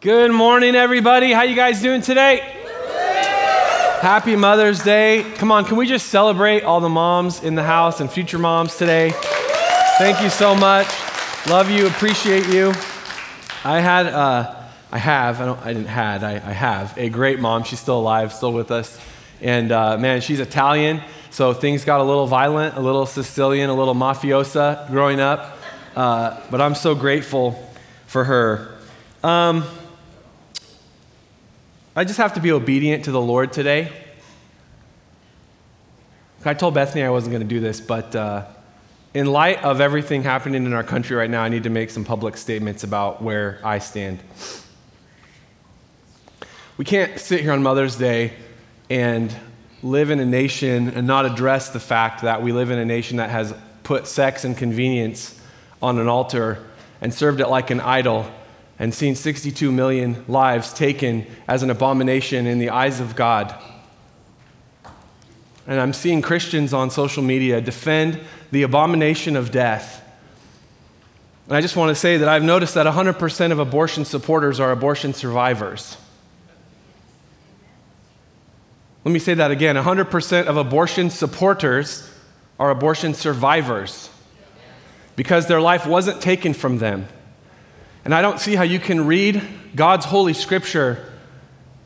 Good morning, everybody. How you guys doing today? Happy Mother's Day. Come on, can we just celebrate all the moms in the house and future moms today? Thank you so much. Love you, appreciate you. I had, uh, I have, I, don't, I didn't had, I, I have a great mom. She's still alive, still with us. And uh, man, she's Italian, so things got a little violent, a little Sicilian, a little mafiosa growing up. Uh, but I'm so grateful for her. Um, I just have to be obedient to the Lord today. I told Bethany I wasn't going to do this, but uh, in light of everything happening in our country right now, I need to make some public statements about where I stand. We can't sit here on Mother's Day and live in a nation and not address the fact that we live in a nation that has put sex and convenience on an altar and served it like an idol and seen 62 million lives taken as an abomination in the eyes of God. And I'm seeing Christians on social media defend the abomination of death. And I just want to say that I've noticed that 100% of abortion supporters are abortion survivors. Let me say that again 100% of abortion supporters are abortion survivors because their life wasn't taken from them. And I don't see how you can read God's holy scripture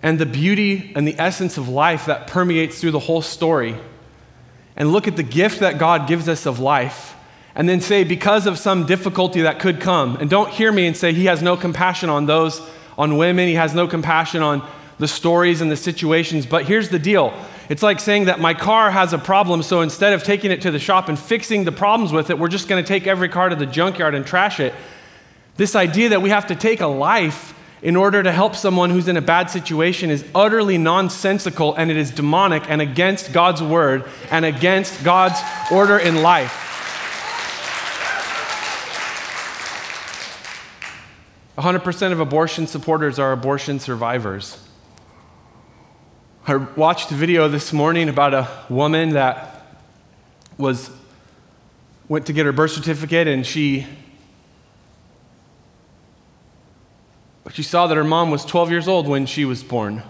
and the beauty and the essence of life that permeates through the whole story and look at the gift that God gives us of life and then say, because of some difficulty that could come, and don't hear me and say, He has no compassion on those, on women, He has no compassion on the stories and the situations. But here's the deal it's like saying that my car has a problem, so instead of taking it to the shop and fixing the problems with it, we're just going to take every car to the junkyard and trash it. This idea that we have to take a life in order to help someone who's in a bad situation is utterly nonsensical and it is demonic and against God's word and against God's order in life. hundred percent of abortion supporters are abortion survivors. I watched a video this morning about a woman that was went to get her birth certificate and she She saw that her mom was 12 years old when she was born.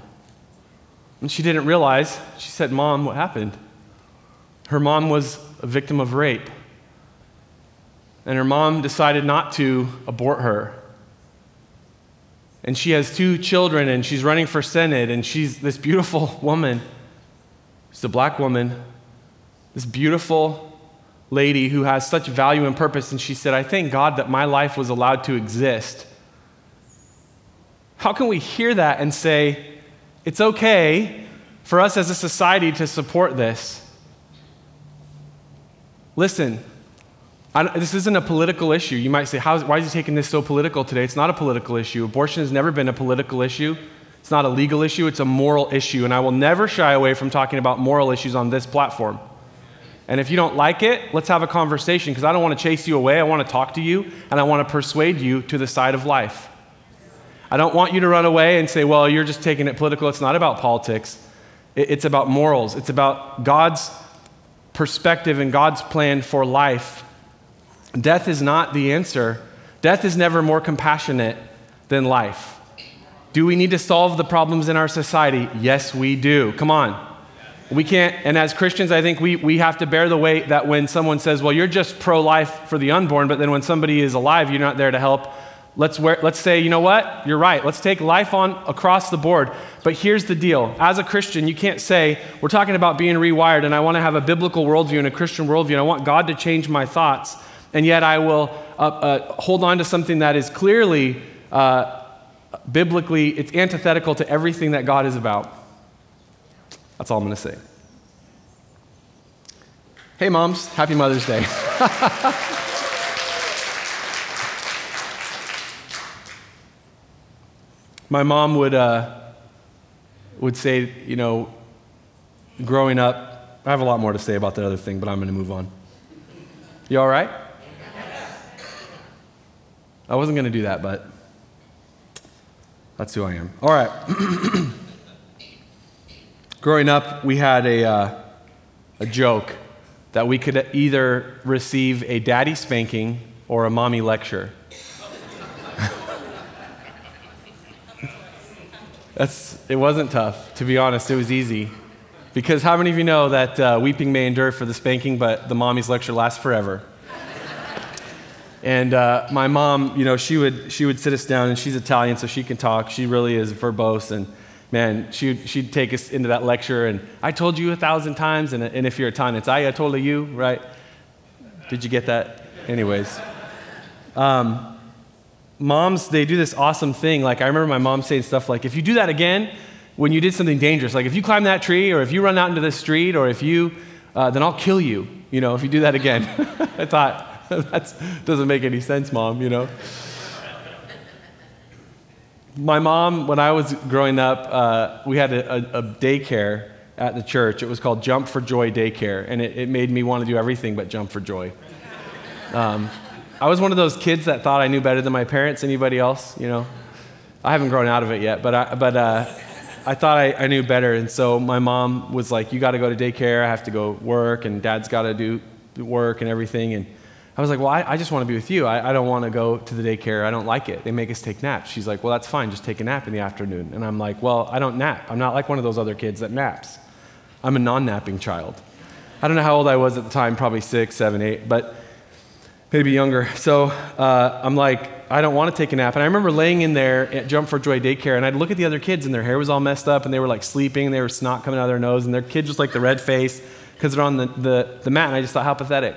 And she didn't realize, she said, Mom, what happened? Her mom was a victim of rape. And her mom decided not to abort her. And she has two children, and she's running for Senate, and she's this beautiful woman. She's a black woman, this beautiful lady who has such value and purpose. And she said, I thank God that my life was allowed to exist how can we hear that and say, it's okay for us as a society to support this? Listen, this isn't a political issue. You might say, why is he taking this so political today? It's not a political issue. Abortion has never been a political issue. It's not a legal issue, it's a moral issue. And I will never shy away from talking about moral issues on this platform. And if you don't like it, let's have a conversation because I don't want to chase you away. I want to talk to you and I want to persuade you to the side of life. I don't want you to run away and say, well, you're just taking it political. It's not about politics, it's about morals, it's about God's perspective and God's plan for life. Death is not the answer. Death is never more compassionate than life. Do we need to solve the problems in our society? Yes, we do. Come on. We can't, and as Christians, I think we, we have to bear the weight that when someone says, well, you're just pro life for the unborn, but then when somebody is alive, you're not there to help Let's, wear, let's say, you know what? You're right. Let's take life on across the board. But here's the deal. As a Christian, you can't say, we're talking about being rewired, and I want to have a biblical worldview and a Christian worldview, and I want God to change my thoughts, and yet I will uh, uh, hold on to something that is clearly uh, biblically, it's antithetical to everything that God is about. That's all I'm going to say. Hey, moms, happy Mother's Day. My mom would, uh, would say, you know, growing up, I have a lot more to say about that other thing, but I'm going to move on. You all right? I wasn't going to do that, but that's who I am. All right. Growing up, we had a, uh, a joke that we could either receive a daddy spanking or a mommy lecture. That's, it wasn't tough, to be honest. It was easy. Because how many of you know that uh, weeping may endure for the spanking, but the mommy's lecture lasts forever? and uh, my mom, you know, she would, she would sit us down, and she's Italian, so she can talk. She really is verbose. And man, she'd, she'd take us into that lecture, and I told you a thousand times, and, and if you're Italian, it's I, I told you, right? Did you get that? Anyways. Um, moms, they do this awesome thing. Like, I remember my mom saying stuff like, if you do that again, when you did something dangerous. Like if you climb that tree, or if you run out into the street, or if you, uh, then I'll kill you, you know, if you do that again. I thought, that doesn't make any sense, mom, you know. My mom, when I was growing up, uh, we had a, a, a, daycare at the church. It was called Jump for Joy Daycare, and it, it made me want to do everything but jump for joy. Um, I was one of those kids that thought I knew better than my parents. Anybody else? You know, I haven't grown out of it yet, but I, but uh, I thought I, I, knew better. And so my mom was like, You got to go to daycare. I have to go work, and dad's got to do work and everything. And I was like, Well, I, I just want to be with you. I, I don't want to go to the daycare. I don't like it. They make us take naps. She's like, Well, that's fine. Just take a nap in the afternoon. And I'm like, Well, I don't nap. I'm not like one of those other kids that naps. I'm a non napping child. I don't know how old I was at the time, probably six, seven, eight, but maybe younger. So uh, I'm like, I don't want to take a nap. And I remember laying in there at Jump for Joy daycare, and I'd look at the other kids, and their hair was all messed up, and they were like sleeping, and they were snot coming out of their nose, and their kid just like the red face because they're on the, the, the mat. And I just thought, how pathetic.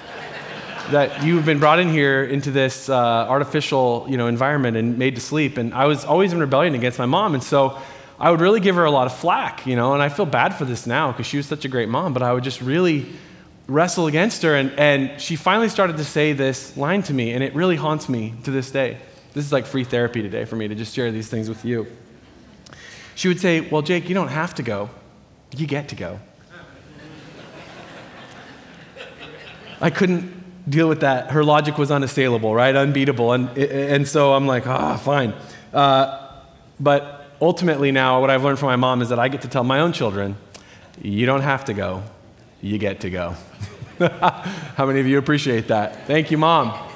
that you've been brought in here into this uh, artificial you know, environment and made to sleep. And I was always in rebellion against my mom. And so I would really give her a lot of flack, you know, and I feel bad for this now because she was such a great mom, but I would just really wrestle against her. And, and she finally started to say this line to me, and it really haunts me to this day. This is like free therapy today for me to just share these things with you. She would say, Well, Jake, you don't have to go, you get to go. I couldn't deal with that. Her logic was unassailable, right? Unbeatable. And, and so I'm like, ah, oh, fine. Uh, but ultimately, now, what I've learned from my mom is that I get to tell my own children, you don't have to go, you get to go. How many of you appreciate that? Thank you, Mom.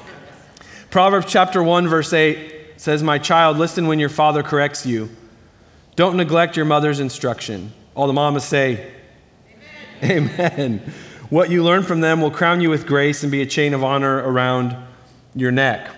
Proverbs chapter 1, verse 8 says, My child, listen when your father corrects you. Don't neglect your mother's instruction. All the mamas say, Amen. Amen. What you learn from them will crown you with grace and be a chain of honor around your neck.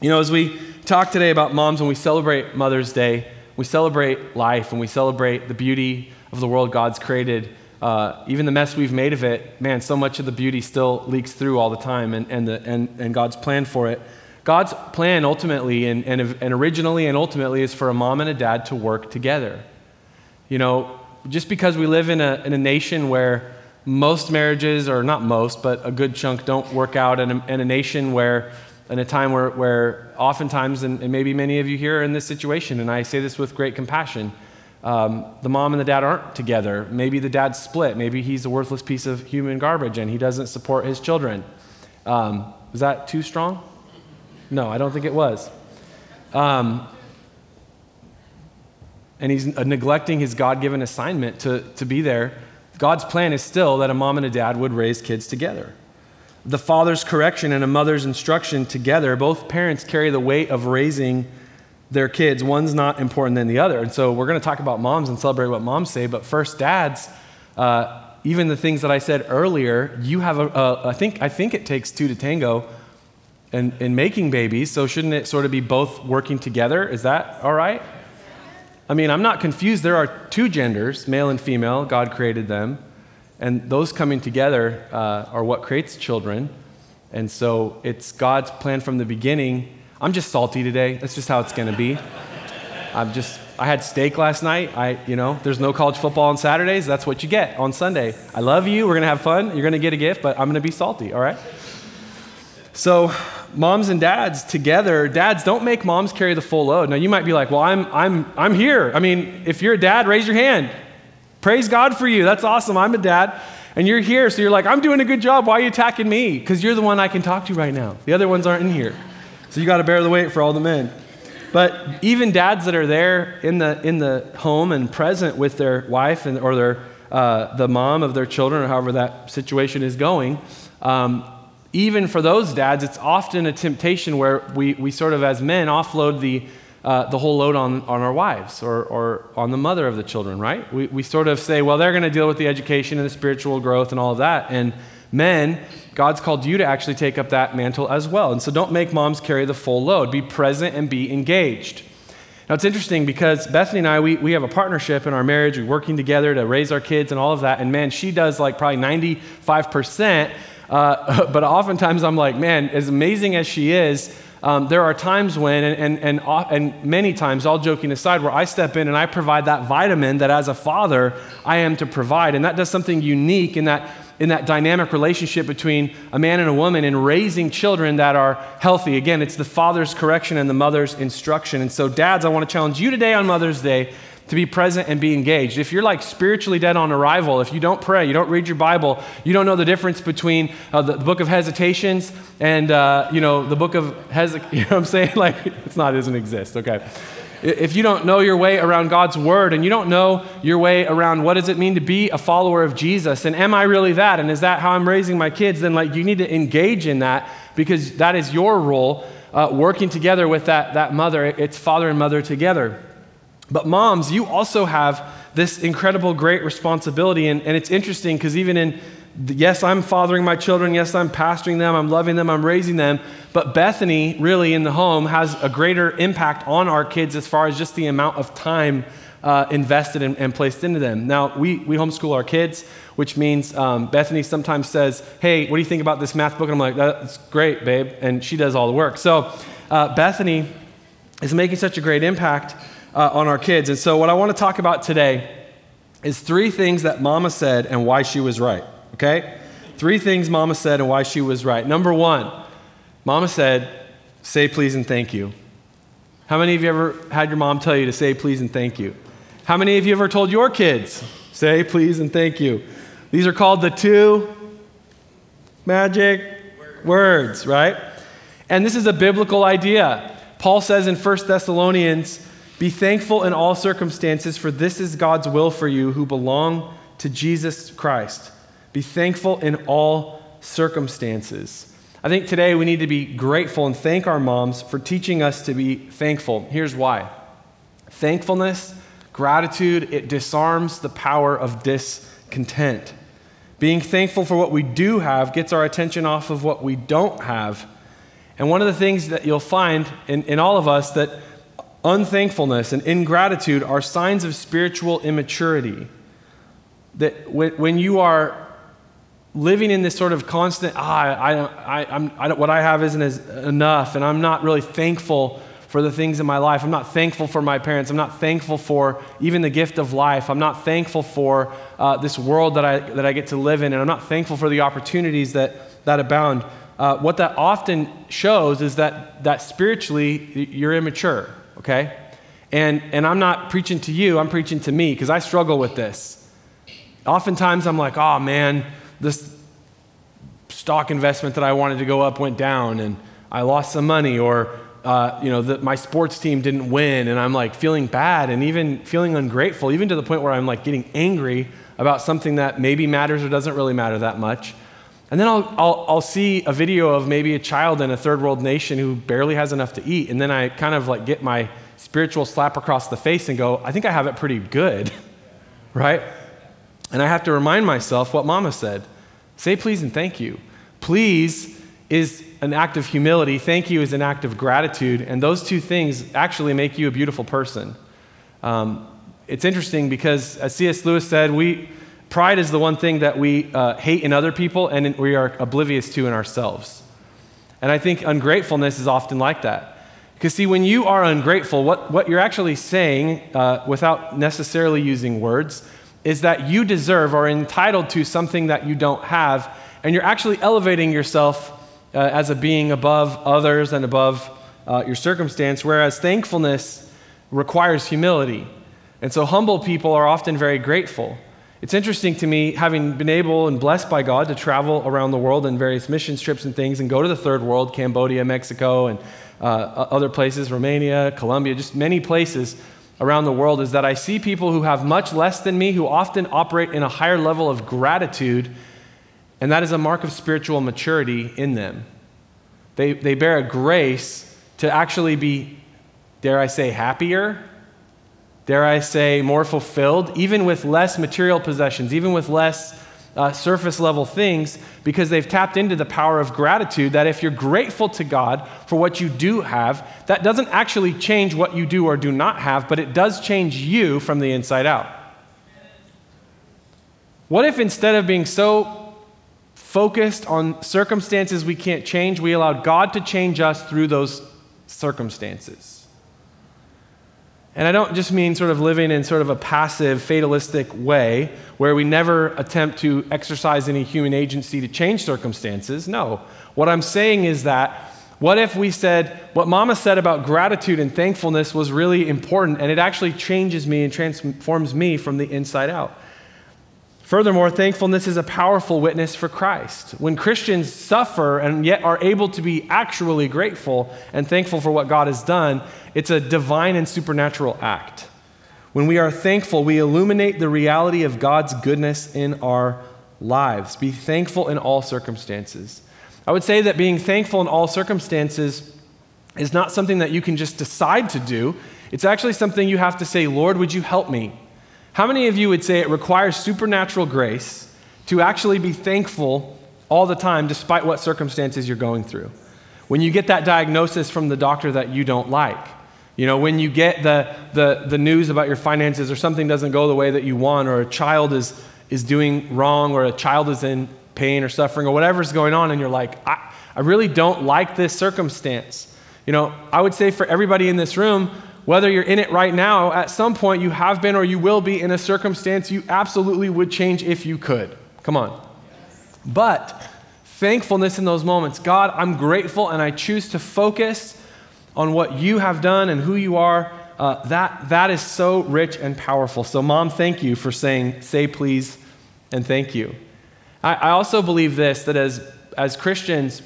You know, as we talk today about moms, when we celebrate Mother's Day, we celebrate life and we celebrate the beauty of the world God's created uh, even the mess we've made of it, man, so much of the beauty still leaks through all the time and, and, the, and, and God's plan for it. God's plan ultimately and, and, and originally and ultimately is for a mom and a dad to work together. You know, just because we live in a, in a nation where most marriages, or not most, but a good chunk don't work out, in a, in a nation where, in a time where, where oftentimes, and, and maybe many of you here are in this situation, and I say this with great compassion, um, the mom and the dad aren't together. Maybe the dad's split. Maybe he's a worthless piece of human garbage and he doesn't support his children. Um, was that too strong? No, I don't think it was. Um, and he's neglecting his God given assignment to, to be there. God's plan is still that a mom and a dad would raise kids together. The father's correction and a mother's instruction together, both parents carry the weight of raising their kids. One's not important than the other. And so we're going to talk about moms and celebrate what moms say, but first, dads, uh, even the things that I said earlier, you have a, I think, I think it takes two to tango in, in making babies, so shouldn't it sort of be both working together? Is that all right? I mean, I'm not confused. There are two genders, male and female. God created them. And those coming together uh, are what creates children. And so it's God's plan from the beginning I'm just salty today. That's just how it's going to be. I'm just, I had steak last night. I, you know, there's no college football on Saturdays. That's what you get on Sunday. I love you. We're going to have fun. You're going to get a gift, but I'm going to be salty, all right? So, moms and dads together, dads don't make moms carry the full load. Now, you might be like, well, I'm, I'm, I'm here. I mean, if you're a dad, raise your hand. Praise God for you. That's awesome. I'm a dad. And you're here, so you're like, I'm doing a good job. Why are you attacking me? Because you're the one I can talk to right now. The other ones aren't in here. So you got to bear the weight for all the men. But even dads that are there in the, in the home and present with their wife and, or their, uh, the mom of their children, or however that situation is going, um, even for those dads, it's often a temptation where we, we sort of, as men, offload the, uh, the whole load on, on our wives or, or on the mother of the children, right? We, we sort of say, well, they're going to deal with the education and the spiritual growth and all of that. And men, God's called you to actually take up that mantle as well. And so don't make moms carry the full load. Be present and be engaged. Now, it's interesting because Bethany and I, we, we have a partnership in our marriage. We're working together to raise our kids and all of that. And man, she does like probably 95%. Uh, but oftentimes I'm like, man, as amazing as she is, um, there are times when, and, and, and, and many times, all joking aside, where I step in and I provide that vitamin that as a father I am to provide. And that does something unique in that, in that dynamic relationship between a man and a woman in raising children that are healthy. Again, it's the father's correction and the mother's instruction. And so, dads, I want to challenge you today on Mother's Day to be present and be engaged. If you're like spiritually dead on arrival, if you don't pray, you don't read your Bible, you don't know the difference between uh, the, book of hesitations and, uh, you know, the book of Hezekiah, you know what I'm saying? Like, it's not, it doesn't exist, okay? If you don't know your way around God's word and you don't know your way around what does it mean to be a follower of Jesus and am I really that and is that how I'm raising my kids, then like you need to engage in that because that is your role uh, working together with that, that mother. It's father and mother together. But moms, you also have this incredible great responsibility. And, and it's interesting because even in, yes, I'm fathering my children, yes, I'm pastoring them, I'm loving them, I'm raising them. But Bethany, really, in the home, has a greater impact on our kids as far as just the amount of time uh, invested and, and, placed into them. Now, we, we homeschool our kids, which means um, Bethany sometimes says, Hey, what do you think about this math book? And I'm like, That's great, babe. And she does all the work. So, uh, Bethany is making such a great impact uh, on our kids. And so, what I want to talk about today is three things that mama said and why she was right, okay? Three things mama said and why she was right. Number one, mama said, say please and thank you. How many of you ever had your mom tell you to say please and thank you? How many of you ever told your kids, say please and thank you? These are called the two magic words, right? And this is a biblical idea. Paul says in 1 Thessalonians be thankful in all circumstances, for this is God's will for you who belong to Jesus Christ. Be thankful in all circumstances. I think today we need to be grateful and thank our moms for teaching us to be thankful. Here's why thankfulness, gratitude, it disarms the power of discontent. Being thankful for what we do have gets our attention off of what we don't have. And one of the things that you'll find in, in all of us that unthankfulness and ingratitude are signs of spiritual immaturity. That when you are living in this sort of constant, ah, I, I, I'm, I what I have isn't as enough, and I'm not really thankful for the things in my life. I'm not thankful for my parents. I'm not thankful for even the gift of life. I'm not thankful for uh, this world that I, that I get to live in, and I'm not thankful for the opportunities that, that abound. Uh, what that often shows is that, that spiritually you're immature okay? And, and I'm not preaching to you, I'm preaching to me because I struggle with this. Oftentimes I'm like, oh man, this stock investment that I wanted to go up went down and I lost some money, or uh, you know, my sports team didn't win, and I'm like feeling bad and even feeling ungrateful, even to the point where I'm like getting angry about something that maybe matters or doesn't really matter that much. And then I'll, I'll, I'll, see a video of maybe a child in a third world nation who barely has enough to eat. And then I kind of like get my spiritual slap across the face and go, I think I have it pretty good, right? And I have to remind myself what mama said say please and thank you. Please is an act of humility, thank you is an act of gratitude. And those two things actually make you a beautiful person. Um, it's interesting because, as C.S. Lewis said, we, Pride is the one thing that we uh, hate in other people and we are oblivious to in ourselves. And I think ungratefulness is often like that. Because, see, when you are ungrateful, what, what you're actually saying, uh, without necessarily using words, is that you deserve or entitled to something that you don't have, and you're actually elevating yourself uh, as a being above others and above uh, your circumstance, whereas thankfulness requires humility. And so, humble people are often very grateful. It's interesting to me, having been able and blessed by God to travel around the world in various mission trips and things and go to the third world, Cambodia, Mexico, and uh, other places, Romania, Colombia, just many places around the world, is that I see people who have much less than me who often operate in a higher level of gratitude, and that is a mark of spiritual maturity in them. They, they bear a grace to actually be dare I say, happier, dare I say, more fulfilled, even with less material possessions, even with less uh, surface level things, because they've tapped into the power of gratitude. That if you're grateful to God for what you do have, that doesn't actually change what you do or do not have, but it does change you from the inside out. What if instead of being so focused on circumstances we can't change, we allowed God to change us through those circumstances? And I don't just mean sort of living in sort of a passive, fatalistic way where we never attempt to exercise any human agency to change circumstances. No. What I'm saying is that what if we said what Mama said about gratitude and thankfulness was really important and it actually changes me and transforms me from the inside out? Furthermore, thankfulness is a powerful witness for Christ. When Christians suffer and yet are able to be actually grateful and thankful for what God has done, it's a divine and supernatural act. When we are thankful, we illuminate the reality of God's goodness in our lives. Be thankful in all circumstances. I would say that being thankful in all circumstances is not something that you can just decide to do. It's actually something you have to say, Lord, would you help me? How many of you would say it requires supernatural grace to actually be thankful all the time, despite what circumstances you're going through? When you get that diagnosis from the doctor that you don't like, you know, when you get the, the, the news about your finances or something doesn't go the way that you want, or a child is, is doing wrong, or a child is in pain or suffering, or whatever's going on, and you're like, I, I really don't like this circumstance. You know, I would say for everybody in this room, whether you're in it right now, at some point you have been or you will be in a circumstance you absolutely would change if you could. Come on. But thankfulness in those moments God, I'm grateful and I choose to focus on what you have done and who you are. Uh, that, that is so rich and powerful. So, mom, thank you for saying, say please and thank you. I, I also believe this that as, as Christians,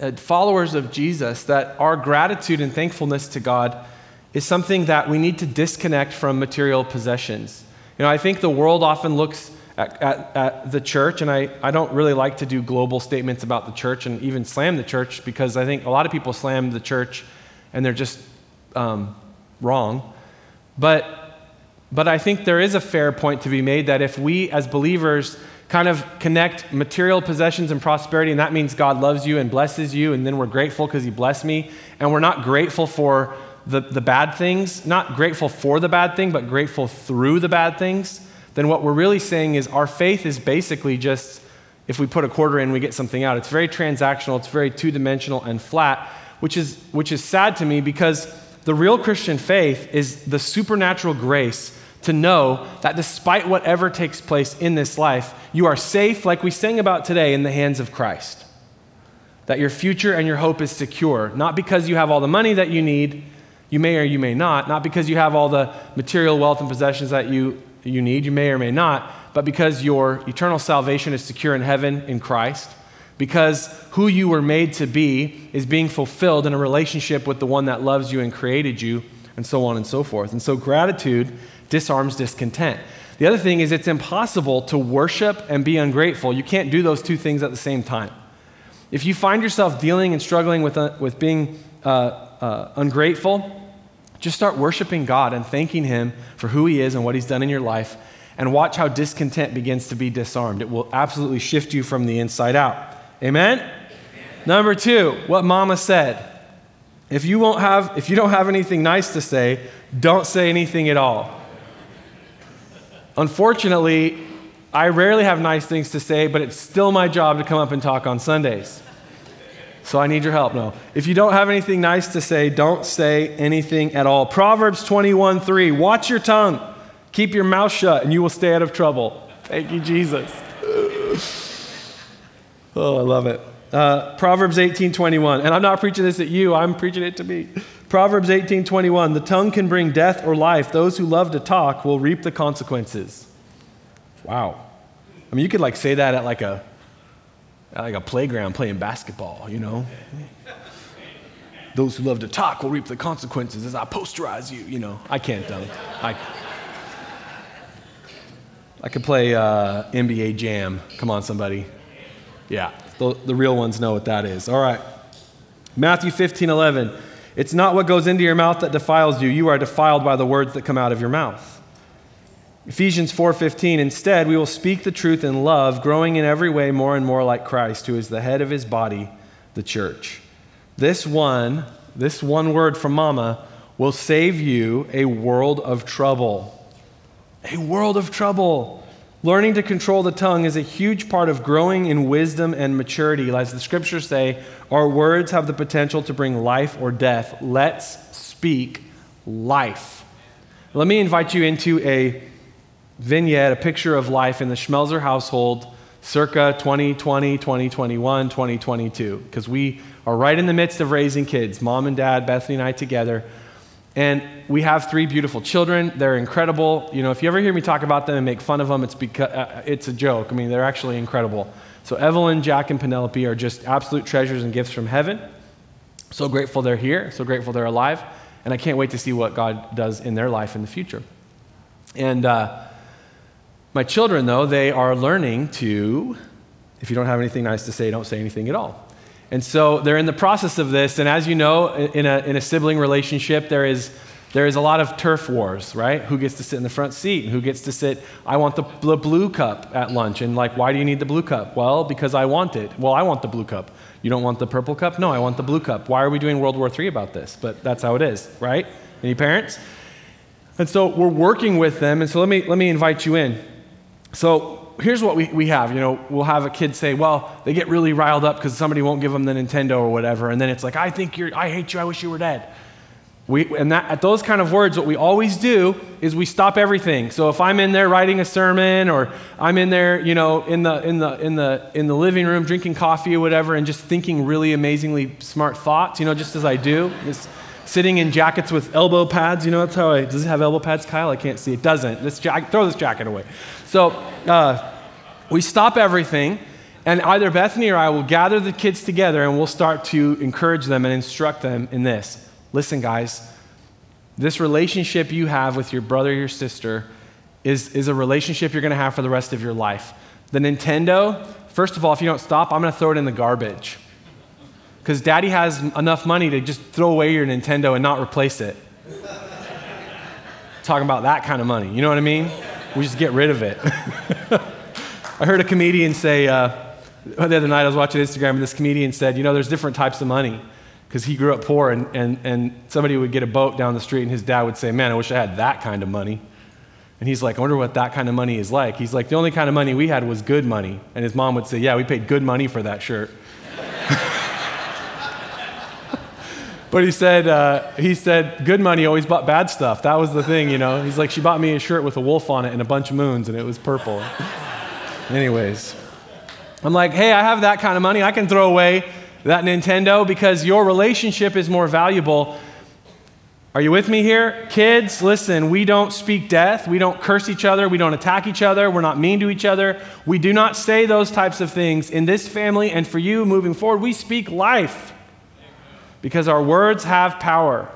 uh, followers of Jesus, that our gratitude and thankfulness to God is something that we need to disconnect from material possessions. You know, I think the world often looks at, at, at, the church, and I, I don't really like to do global statements about the church and even slam the church because I think a lot of people slam the church and they're just um, wrong. But, but I think there is a fair point to be made that if we as believers kind of connect material possessions and prosperity, and that means God loves you and blesses you, and then we're grateful because He blessed me, and we're not grateful for the, the bad things, not grateful for the bad thing, but grateful through the bad things, then what we're really saying is our faith is basically just if we put a quarter in, we get something out. It's very transactional, it's very two dimensional and flat, which is, which is sad to me because the real Christian faith is the supernatural grace to know that despite whatever takes place in this life, you are safe, like we sang about today, in the hands of Christ. That your future and your hope is secure, not because you have all the money that you need you may or you may not, not because you have all the material wealth and possessions that you, you need, you may or may not, but because your eternal salvation is secure in heaven in Christ, because who you were made to be is being fulfilled in a relationship with the one that loves you and created you, and so on and so forth. And so gratitude disarms discontent. The other thing is, it's impossible to worship and be ungrateful. You can't do those two things at the same time. If you find yourself dealing and struggling with, uh, with being uh, uh, ungrateful, just start worshiping God and thanking Him for who He is and what He's done in your life, and watch how discontent begins to be disarmed. It will absolutely shift you from the inside out. Amen? Amen. Number two, what Mama said. If you, won't have, if you don't have anything nice to say, don't say anything at all. Unfortunately, I rarely have nice things to say, but it's still my job to come up and talk on Sundays. So I need your help. No. If you don't have anything nice to say, don't say anything at all. Proverbs 21 3. Watch your tongue. Keep your mouth shut, and you will stay out of trouble. Thank you, Jesus. oh, I love it. Uh, Proverbs 18 21. And I'm not preaching this at you, I'm preaching it to me. Proverbs 18 21. The tongue can bring death or life. Those who love to talk will reap the consequences. Wow. I mean, you could like say that at like a like a playground playing basketball, you know. Those who love to talk will reap the consequences as I posterize you, you know. I can't dunk. I, I could play uh, NBA Jam. Come on, somebody. Yeah, the, the real ones know what that is. All right. Matthew 15, 11. It's not what goes into your mouth that defiles you. You are defiled by the words that come out of your mouth. Ephesians 4:15 Instead, we will speak the truth in love, growing in every way more and more like Christ, who is the head of his body, the church. This one, this one word from mama will save you a world of trouble. A world of trouble. Learning to control the tongue is a huge part of growing in wisdom and maturity. As the scriptures say, our words have the potential to bring life or death. Let's speak life. Let me invite you into a vignette, a picture of life in the Schmelzer household circa 2020, 2021, 2022, because we are right in the midst of raising kids, mom and dad, Bethany and I together. And we have three beautiful children. They're incredible. You know, if you ever hear me talk about them and make fun of them, it's because uh, it's a joke. I mean, they're actually incredible. So Evelyn, Jack, and Penelope are just absolute treasures and gifts from heaven. So grateful they're here. So grateful they're alive. And I can't wait to see what God does in their life in the future. And uh, my children, though, they are learning to, if you don't have anything nice to say, don't say anything at all. And so they're in the process of this. And as you know, in a, in a sibling relationship, there is, there is a lot of turf wars, right? Who gets to sit in the front seat and who gets to sit, I want the, the blue cup at lunch. And like, why do you need the blue cup? Well, because I want it. Well, I want the blue cup. You don't want the purple cup? No, I want the blue cup. Why are we doing World War III about this? But that's how it is, right? Any parents? And so we're working with them. And so let me, let me invite you in. So here's what we, we have. You know, we'll have a kid say, well, they get really riled up because somebody won't give them the Nintendo or whatever. And then it's like, I think you're, I hate you, I wish you were dead. We, and that, at those kind of words, what we always do is we stop everything. So if I'm in there writing a sermon, or I'm in there, you know, in the in the in the in the living room drinking coffee or whatever, and just thinking really amazingly smart thoughts, you know, just as I do, just sitting in jackets with elbow pads. You know, that's how I. Does it have elbow pads, Kyle? I can't see. It doesn't. This jacket. Throw this jacket away. So uh, we stop everything, and either Bethany or I will gather the kids together and we'll start to encourage them and instruct them in this. Listen, guys, this relationship you have with your brother or your sister is, is a relationship you're going to have for the rest of your life. The Nintendo, first of all, if you don't stop, I'm going to throw it in the garbage. Because daddy has enough money to just throw away your Nintendo and not replace it. Talking about that kind of money, you know what I mean? We just get rid of it. I heard a comedian say, uh, the other night I was watching Instagram, and this comedian said, you know, there's different types of money. Because he grew up poor, and, and, and somebody would get a boat down the street, and his dad would say, Man, I wish I had that kind of money. And he's like, I wonder what that kind of money is like. He's like, The only kind of money we had was good money. And his mom would say, Yeah, we paid good money for that shirt. But he said, uh, he said, good money always bought bad stuff. That was the thing, you know. He's like, she bought me a shirt with a wolf on it and a bunch of moons, and it was purple. Anyways, I'm like, hey, I have that kind of money. I can throw away that Nintendo because your relationship is more valuable. Are you with me here? Kids, listen, we don't speak death. We don't curse each other. We don't attack each other. We're not mean to each other. We do not say those types of things in this family. And for you moving forward, we speak life because our words have power.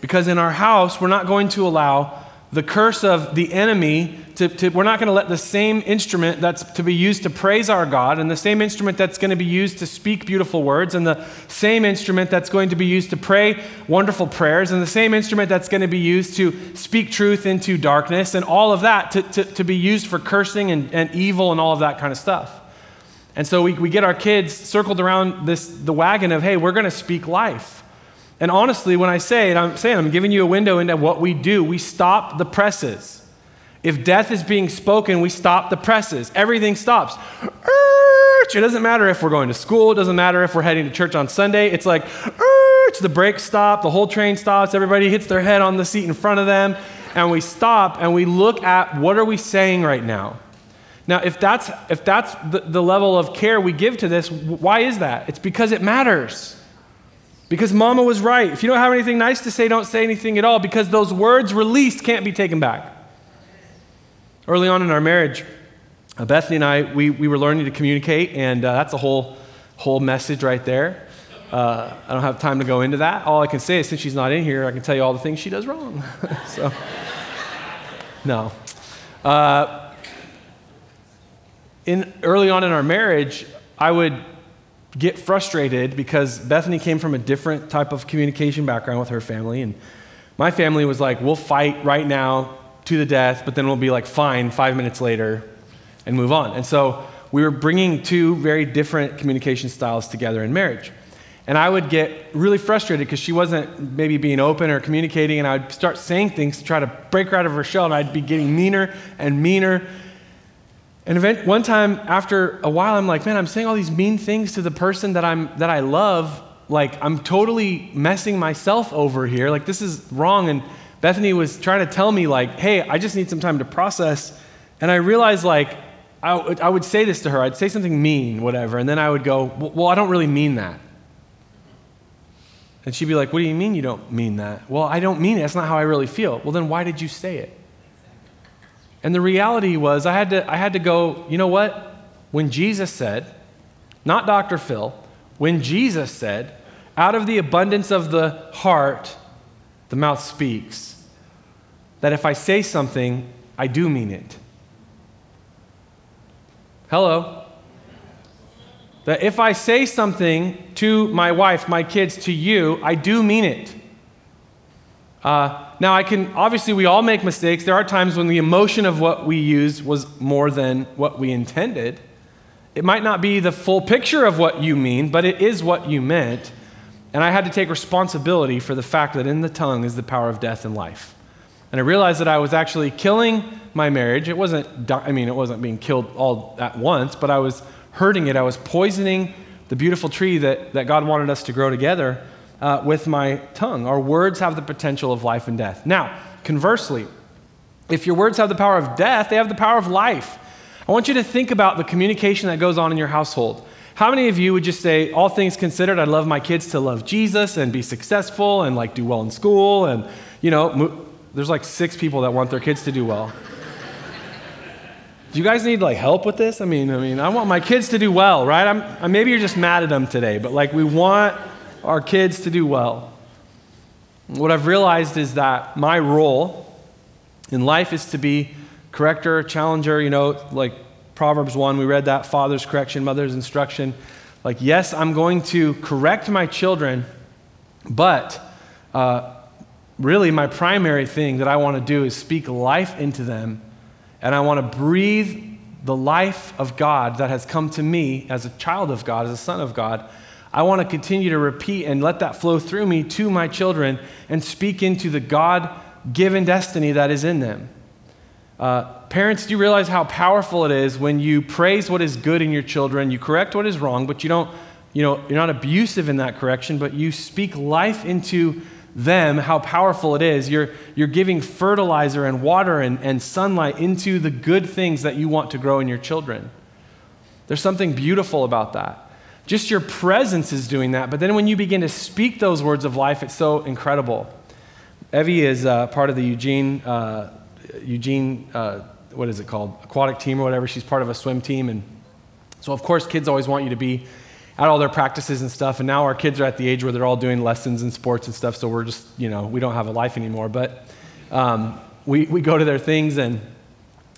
Because in our house, we're not going to allow the curse of the enemy to, to we're not going to let the same instrument that's to be used to praise our God and the same instrument that's going to be used to speak beautiful words and the same instrument that's going to be used to pray wonderful prayers and the same instrument that's going to be used to speak truth into darkness and all of that to, to, to be used for cursing and, and evil and all of that kind of stuff. And so we, we get our kids circled around this, the wagon of, hey, we're going to speak life. And honestly, when I say it, I'm saying I'm giving you a window into what we do. We stop the presses. If death is being spoken, we stop the presses. Everything stops. It doesn't matter if we're going to school. It doesn't matter if we're heading to church on Sunday. It's like, the brakes stop, the whole train stops, everybody hits their head on the seat in front of them, and we stop and we look at what are we saying right now? Now, if that's, if that's the, the level of care we give to this, why is that? It's because it matters. Because mama was right. If you don't have anything nice to say, don't say anything at all, because those words released can't be taken back. Early on in our marriage, uh, Bethany and I, we, we were learning to communicate, and uh, that's a whole, whole message right there. Uh, I don't have time to go into that. All I can say is, since she's not in here, I can tell you all the things she does wrong. so, no. Uh, in, early on in our marriage, I would, get frustrated because Bethany came from a different type of communication background with her family. And my family was like, we'll fight right now to the death, but then we'll be like, fine, five minutes later, and move on. And so we were bringing two very different communication styles together in marriage. And I would get really frustrated because she wasn't maybe being open or communicating, and I would start saying things to try to break her out of her shell, and I'd be getting meaner and meaner. And event, one time, after a while, I'm like, man, I'm saying all these mean things to the person that, I'm, that I love. Like, I'm totally messing myself over here. Like, this is wrong. And Bethany was trying to tell me, like, hey, I just need some time to process. And I realized, like, I, I would say this to her. I'd say something mean, whatever. And then I would go, well, I don't really mean that. And she'd be like, What do you mean you don't mean that? Well, I don't mean it. That's not how I really feel. Well, then why did you say it? And the reality was, I had to, I had to go, you know what? When Jesus said, not Dr. Phil, when Jesus said, out of the abundance of the heart, the mouth speaks, that if I say something, I do mean it. Hello? That if I say something to my wife, my kids, to you, I do mean it. Uh, now, I can, obviously, we all make mistakes. There are times when the emotion of what we use was more than what we intended. It might not be the full picture of what you mean, but it is what you meant. And I had to take responsibility for the fact that in the tongue is the power of death and life. And I realized that I was actually killing my marriage. It wasn't, I mean, it wasn't being killed all at once, but I was hurting it. I was poisoning the beautiful tree that, that God wanted us to grow together uh, with my tongue. Our words have the potential of life and death. Now, conversely, if your words have the power of death, they have the power of life. I want you to think about the communication that goes on in your household. How many of you would just say, all things considered, I'd love my kids to love Jesus and be successful and like do well in school and, you know, mo- there's like six people that want their kids to do well. do you guys need like help with this? I mean, I mean, I want my kids to do well, right? I'm, uh, maybe you're just mad at them today, but like we want our kids to do well. What I've realized is that my role in life is to be corrector, challenger, you know, like Proverbs 1, we read that father's correction, mother's instruction. Like, yes, I'm going to correct my children, but uh, really my primary thing that I want to do is speak life into them, and I want to breathe the life of God that has come to me as a child of God, as a son of God I want to continue to repeat and let that flow through me to my children and speak into the God given destiny that is in them. Uh, parents, do you realize how powerful it is when you praise what is good in your children, you correct what is wrong, but you don't, you know, you're not abusive in that correction, but you speak life into them, how powerful it is. You're, you're giving fertilizer and water and, and sunlight into the good things that you want to grow in your children. There's something beautiful about that. Just your presence is doing that. But then when you begin to speak those words of life, it's so incredible. Evie is uh, part of the Eugene, uh, Eugene, uh, what is it called? Aquatic team or whatever. She's part of a swim team. And so, of course, kids always want you to be at all their practices and stuff. And now our kids are at the age where they're all doing lessons and sports and stuff. So we're just, you know, we don't have a life anymore. But um, we, we go to their things. And,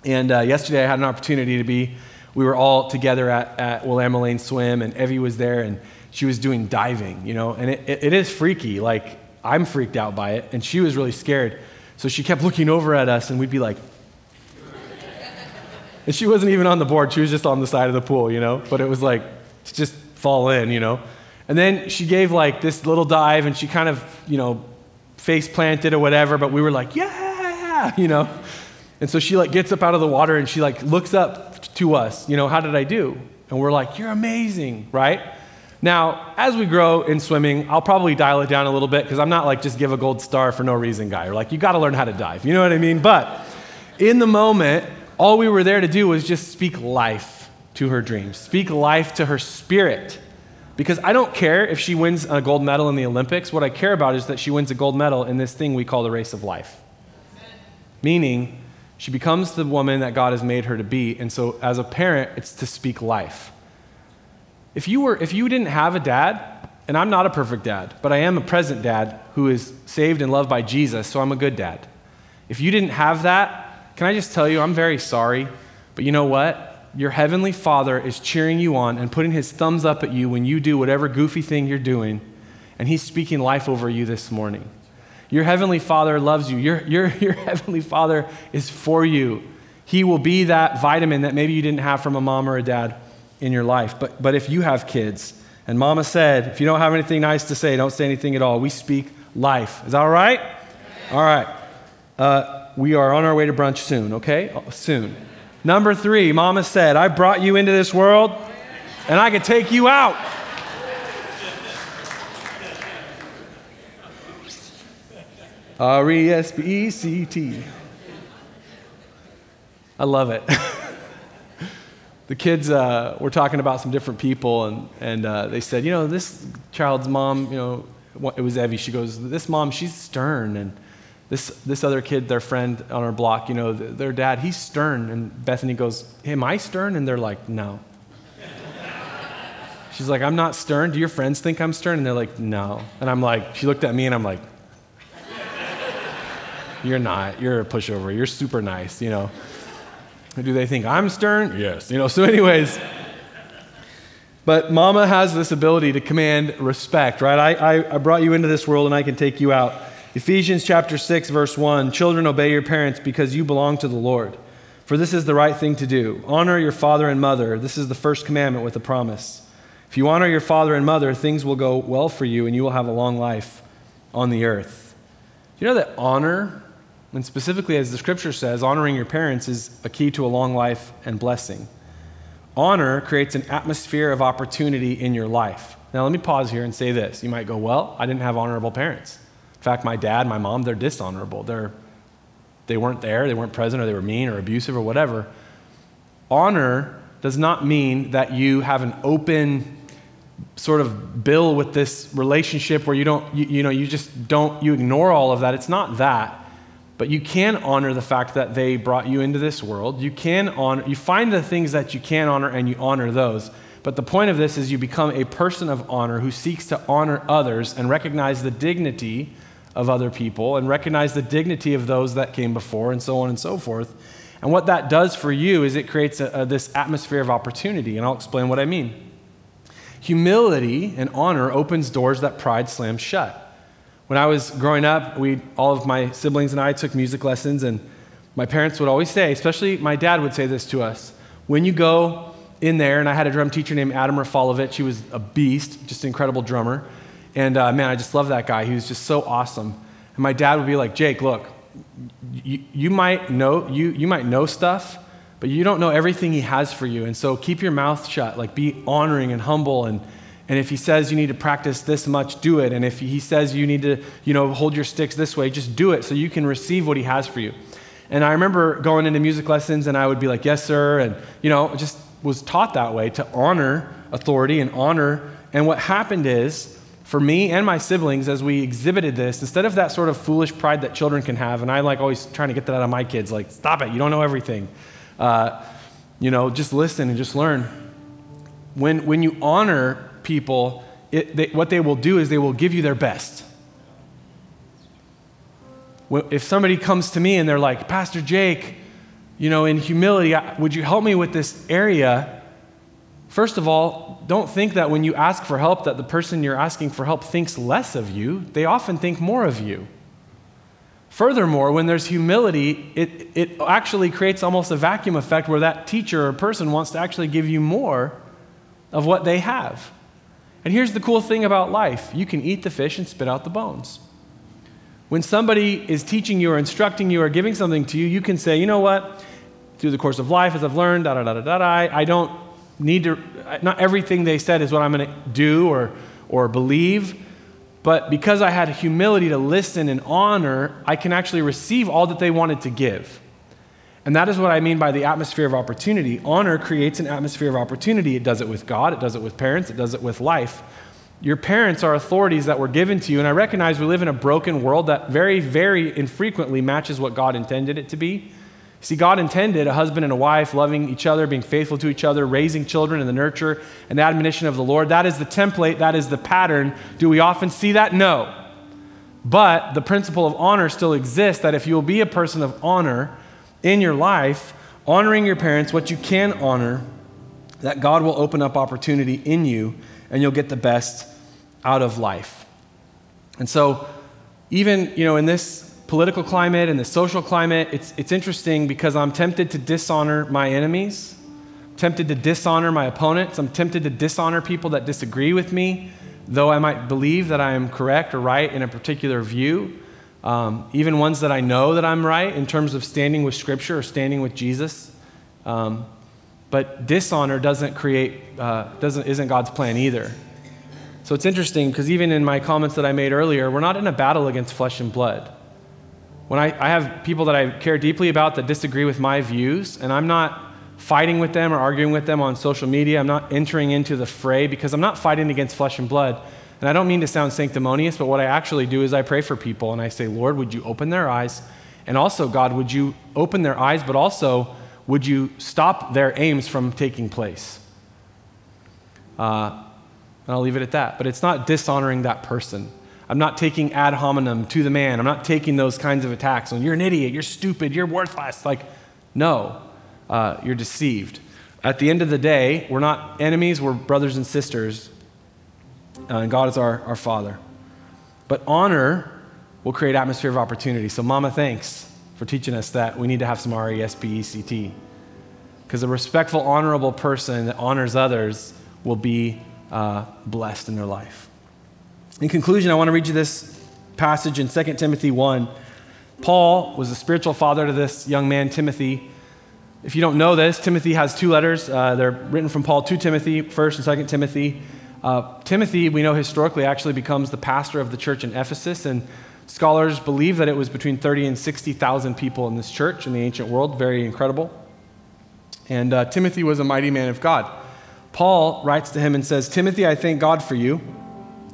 and uh, yesterday I had an opportunity to be we were all together at, at Willamalane Swim, and Evie was there, and she was doing diving, you know, and it, it, it is freaky. Like, I'm freaked out by it, and she was really scared. So she kept looking over at us, and we'd be like, and she wasn't even on the board. She was just on the side of the pool, you know, but it was like, to just fall in, you know. And then she gave like this little dive, and she kind of, you know, face planted or whatever, but we were like, yeah, you know. And so she like gets up out of the water and she like looks up to us, you know, how did I do? And we're like, you're amazing, right? Now, as we grow in swimming, I'll probably dial it down a little bit because I'm not like just give a gold star for no reason guy. Or like, you got to learn how to dive. You know what I mean? But in the moment, all we were there to do was just speak life to her dreams, speak life to her spirit. Because I don't care if she wins a gold medal in the Olympics. What I care about is that she wins a gold medal in this thing we call the race of life. Meaning, she becomes the woman that God has made her to be. And so, as a parent, it's to speak life. If you, were, if you didn't have a dad, and I'm not a perfect dad, but I am a present dad who is saved and loved by Jesus, so I'm a good dad. If you didn't have that, can I just tell you, I'm very sorry, but you know what? your heavenly Father is cheering you on and putting his thumbs up at you when you do whatever goofy thing you're doing, and he's speaking life over you this morning. Your heavenly Father loves you. Your, your, your heavenly Father is for you. He will be that vitamin that maybe you didn't have from a mom or a dad in your life. But, but if you have kids, and mama said, if you don't have anything nice to say, don't say anything at all. We speak life. Is that all right? All right. Uh, we are on our way to brunch soon, okay? Soon. Number three, mama said, I brought you into this world and I can take you out. R E S P E C T. I love it. the kids uh, were talking about some different people, and, and uh, they said, you know, this child's mom, you know, it was Evie. She goes, this mom, she's stern. And this, this other kid, their friend on our block, you know, their dad, he's stern. And Bethany goes, am I stern? And they're like, no. She's like, I'm not stern. Do your friends think I'm stern? And they're like, no. And I'm like, she looked at me and I'm like, you're not. You're a pushover. You're super nice, you know. Do they think I'm stern? Yes. You know, so, anyways. But mama has this ability to command respect, right? I, I, I, brought you into this world and I can take you out. Ephesians chapter 6, verse 1 Children, obey your parents because you belong to the Lord. For this is the right thing to do. Honor your father and mother. This is the first commandment with a promise. If you honor your father and mother, things will go well for you and you will have a long life on the earth. You know that honor and specifically, as the scripture says, honoring your parents is a key to a long life and blessing. Honor creates an atmosphere of opportunity in your life. Now, let me pause here and say this. You might go, Well, I didn't have honorable parents. In fact, my dad, my mom, they're dishonorable. They're, they weren't there, they weren't present, or they were mean or abusive or whatever. Honor does not mean that you have an open sort of bill with this relationship where you don't, you, you know, you just don't, you ignore all of that. It's not that. But you can honor the fact that they brought you into this world. You can honor, you find the things that you can honor and you honor those. But the point of this is you become a person of honor who seeks to honor others and recognize the dignity of other people and recognize the dignity of those that came before and so on and so forth. And what that does for you is it creates a, a, this atmosphere of opportunity. And I'll explain what I mean. Humility and honor opens doors that pride slams shut. When I was growing up, we, all of my siblings and I took music lessons, and my parents would always say, especially my dad would say this to us when you go in there, and I had a drum teacher named Adam Rafalovich. He was a beast, just an incredible drummer. And uh, man, I just love that guy. He was just so awesome. And my dad would be like, Jake, look, you, you, might know, you, you might know stuff, but you don't know everything he has for you. And so keep your mouth shut. Like be honoring and humble and, and if he says you need to practice this much, do it. And if he says you need to, you know, hold your sticks this way, just do it so you can receive what he has for you. And I remember going into music lessons and I would be like, yes, sir. And, you know, just was taught that way to honor authority and honor. And what happened is, for me and my siblings, as we exhibited this, instead of that sort of foolish pride that children can have, and I like always trying to get that out of my kids, like, stop it, you don't know everything. Uh, you know, just listen and just learn. When, when you honor people, it, they, what they will do is they will give you their best. If somebody comes to me and they're like, Pastor Jake, you know, in humility, would you help me with this area? First of all, don't think that when you ask for help that the person you're asking for help thinks less of you. They often think more of you. Furthermore, when there's humility, it, it actually creates almost a vacuum effect where that teacher or person wants to actually give you more of what they have. And here's the cool thing about life you can eat the fish and spit out the bones. When somebody is teaching you or instructing you or giving something to you, you can say, you know what? Through the course of life, as I've learned, da da da da da, da I don't need to, not everything they said is what I'm going to do or, or believe. But because I had humility to listen and honor, I can actually receive all that they wanted to give. And that is what I mean by the atmosphere of opportunity. Honor creates an atmosphere of opportunity. It does it with God, it does it with parents, it does it with life. Your parents are authorities that were given to you, and I recognize we live in a broken world that very, very infrequently matches what God intended it to be. See, God intended a husband and a wife loving each other, being faithful to each other, raising children in the nurture and the admonition of the Lord. That is the template, that is the pattern. Do we often see that? No. But the principle of honor still exists that if you will be a person of honor, in your life, honoring your parents, what you can honor, that God will open up opportunity in you and you'll get the best out of life. And so, even you know, in this political climate and the social climate, it's, it's interesting because I'm tempted to dishonor my enemies, tempted to dishonor my opponents, I'm tempted to dishonor people that disagree with me, though I might believe that I am correct or right in a particular view. Um, even ones that I know that I'm right in terms of standing with Scripture or standing with Jesus. Um, but dishonor doesn't create, uh, doesn't, isn't God's plan either. So it's interesting because even in my comments that I made earlier, we're not in a battle against flesh and blood. When I, I have people that I care deeply about that disagree with my views, and I'm not fighting with them or arguing with them on social media, I'm not entering into the fray because I'm not fighting against flesh and blood. And I don't mean to sound sanctimonious, but what I actually do is I pray for people and I say, Lord, would you open their eyes? And also, God, would you open their eyes, but also, would you stop their aims from taking place? Uh, and I'll leave it at that. But it's not dishonoring that person. I'm not taking ad hominem to the man. I'm not taking those kinds of attacks on you're an idiot, you're stupid, you're worthless. Like, no, uh, you're deceived. At the end of the day, we're not enemies, we're brothers and sisters, uh, and God is our, our Father. But honor will create atmosphere of opportunity. So, Mama, thanks for teaching us that we need to have some R E S P E C T. Because a respectful, honorable person that honors others will be uh, blessed in their life. In conclusion, I want to read you this passage in 2 Timothy 1. Paul was the spiritual father to this young man, Timothy. If you don't know this, Timothy has two letters. Uh, they're written from Paul to Timothy, 1st and 2nd Timothy. Uh, Timothy, we know historically, actually becomes the pastor of the church in Ephesus, and scholars believe that it was between 30 and 60,000 people in this church in the ancient world. Very incredible. And uh, Timothy was a mighty man of God. Paul writes to him and says, Timothy, I thank God for you,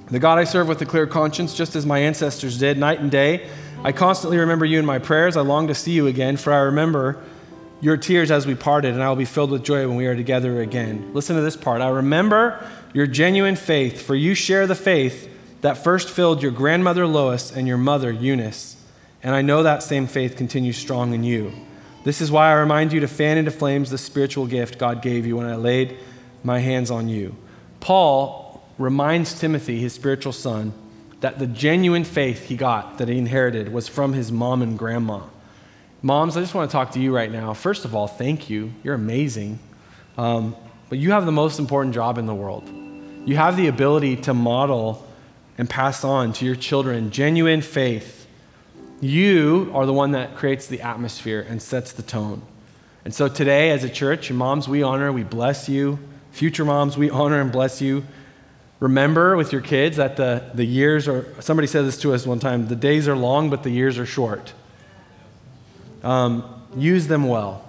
the God I serve with a clear conscience, just as my ancestors did, night and day. I constantly remember you in my prayers. I long to see you again, for I remember your tears as we parted, and I will be filled with joy when we are together again. Listen to this part. I remember your genuine faith, for you share the faith that first filled your grandmother Lois and your mother Eunice. And I know that same faith continues strong in you. This is why I remind you to fan into flames the spiritual gift God gave you when I laid my hands on you. Paul reminds Timothy, his spiritual son, that the genuine faith he got, that he inherited, was from his mom and grandma. Moms, I just want to talk to you right now. First of all, thank you. You're amazing. Um, but you have the most important job in the world. You have the ability to model and pass on to your children genuine faith. You are the one that creates the atmosphere and sets the tone. And so today, as a church, moms, we honor, we bless you. Future moms, we honor and bless you. Remember with your kids that the, the years are, somebody said this to us one time the days are long, but the years are short. Um, use them well.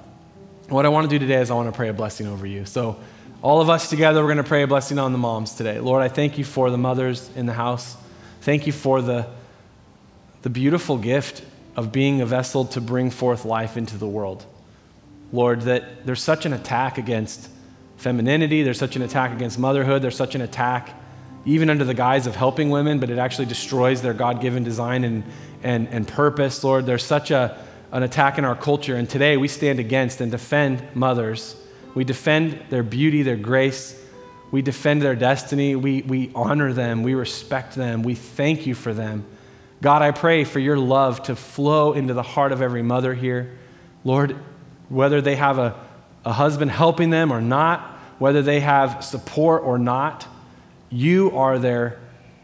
What I want to do today is I want to pray a blessing over you. So, all of us together, we're going to pray a blessing on the moms today. Lord, I thank you for the mothers in the house. Thank you for the, the beautiful gift of being a vessel to bring forth life into the world. Lord, that there's such an attack against femininity, there's such an attack against motherhood, there's such an attack even under the guise of helping women, but it actually destroys their God given design and, and, and purpose. Lord, there's such a, an attack in our culture, and today we stand against and defend mothers. We defend their beauty, their grace. We defend their destiny. We, we honor them. We respect them. We thank you for them. God, I pray for your love to flow into the heart of every mother here. Lord, whether they have a a husband helping them or not, whether they have support or not, you are their,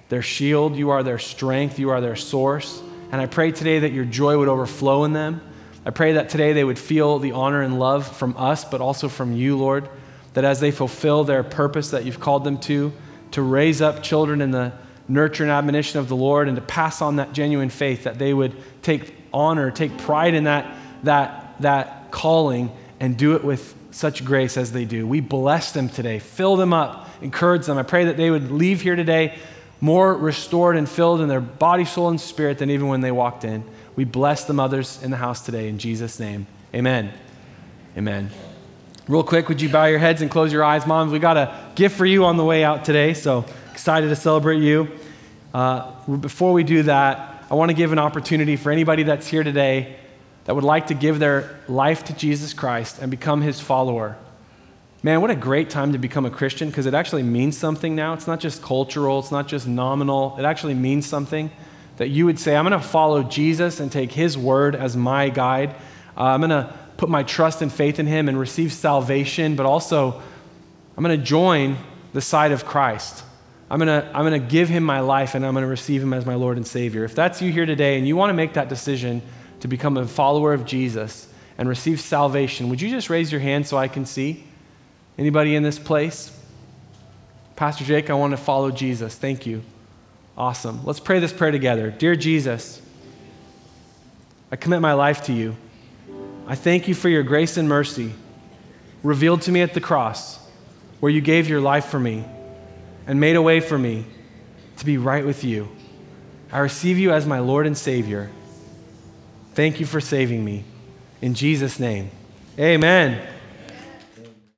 their shield, you are their strength, you are their source. And I pray today that your joy would overflow in them. I pray that today they would feel the honor and love from us, but also from you, Lord, that as they fulfill their purpose that you've called them to, to raise up children in the nurture and admonition of the Lord and to pass on that genuine faith, that they would take honor, take pride in that, that, that calling and do it with such grace as they do. We bless them today, fill them up, encourage them. I pray that they would leave here today more restored and filled in their body, soul, and spirit than even when they walked in. We bless the mothers in the house today in Jesus' name. Amen. Amen. Real quick, would you bow your heads and close your eyes? Moms, we got a gift for you on the way out today, so excited to celebrate you. Uh, before we do that, I want to give an opportunity for anybody that's here today that would like to give their life to Jesus Christ and become his follower. Man, what a great time to become a Christian because it actually means something now. It's not just cultural, it's not just nominal. It actually means something that you would say, I'm going to follow Jesus and take his word as my guide. Uh, I'm going to put my trust and faith in him and receive salvation, but also I'm going to join the side of Christ. I'm going to, I'm going to give him my life and I'm going to receive him as my Lord and Savior. If that's you here today and you want to make that decision to become a follower of Jesus and receive salvation, would you just raise your hand so I can see? Anybody in this place? Pastor Jake, I want to follow Jesus. Thank you. Awesome. Let's pray this prayer together. Dear Jesus, I commit my life to you. I thank you for your grace and mercy revealed to me at the cross, where you gave your life for me and made a way for me to be right with you. I receive you as my Lord and Savior. Thank you for saving me. In Jesus' name, amen.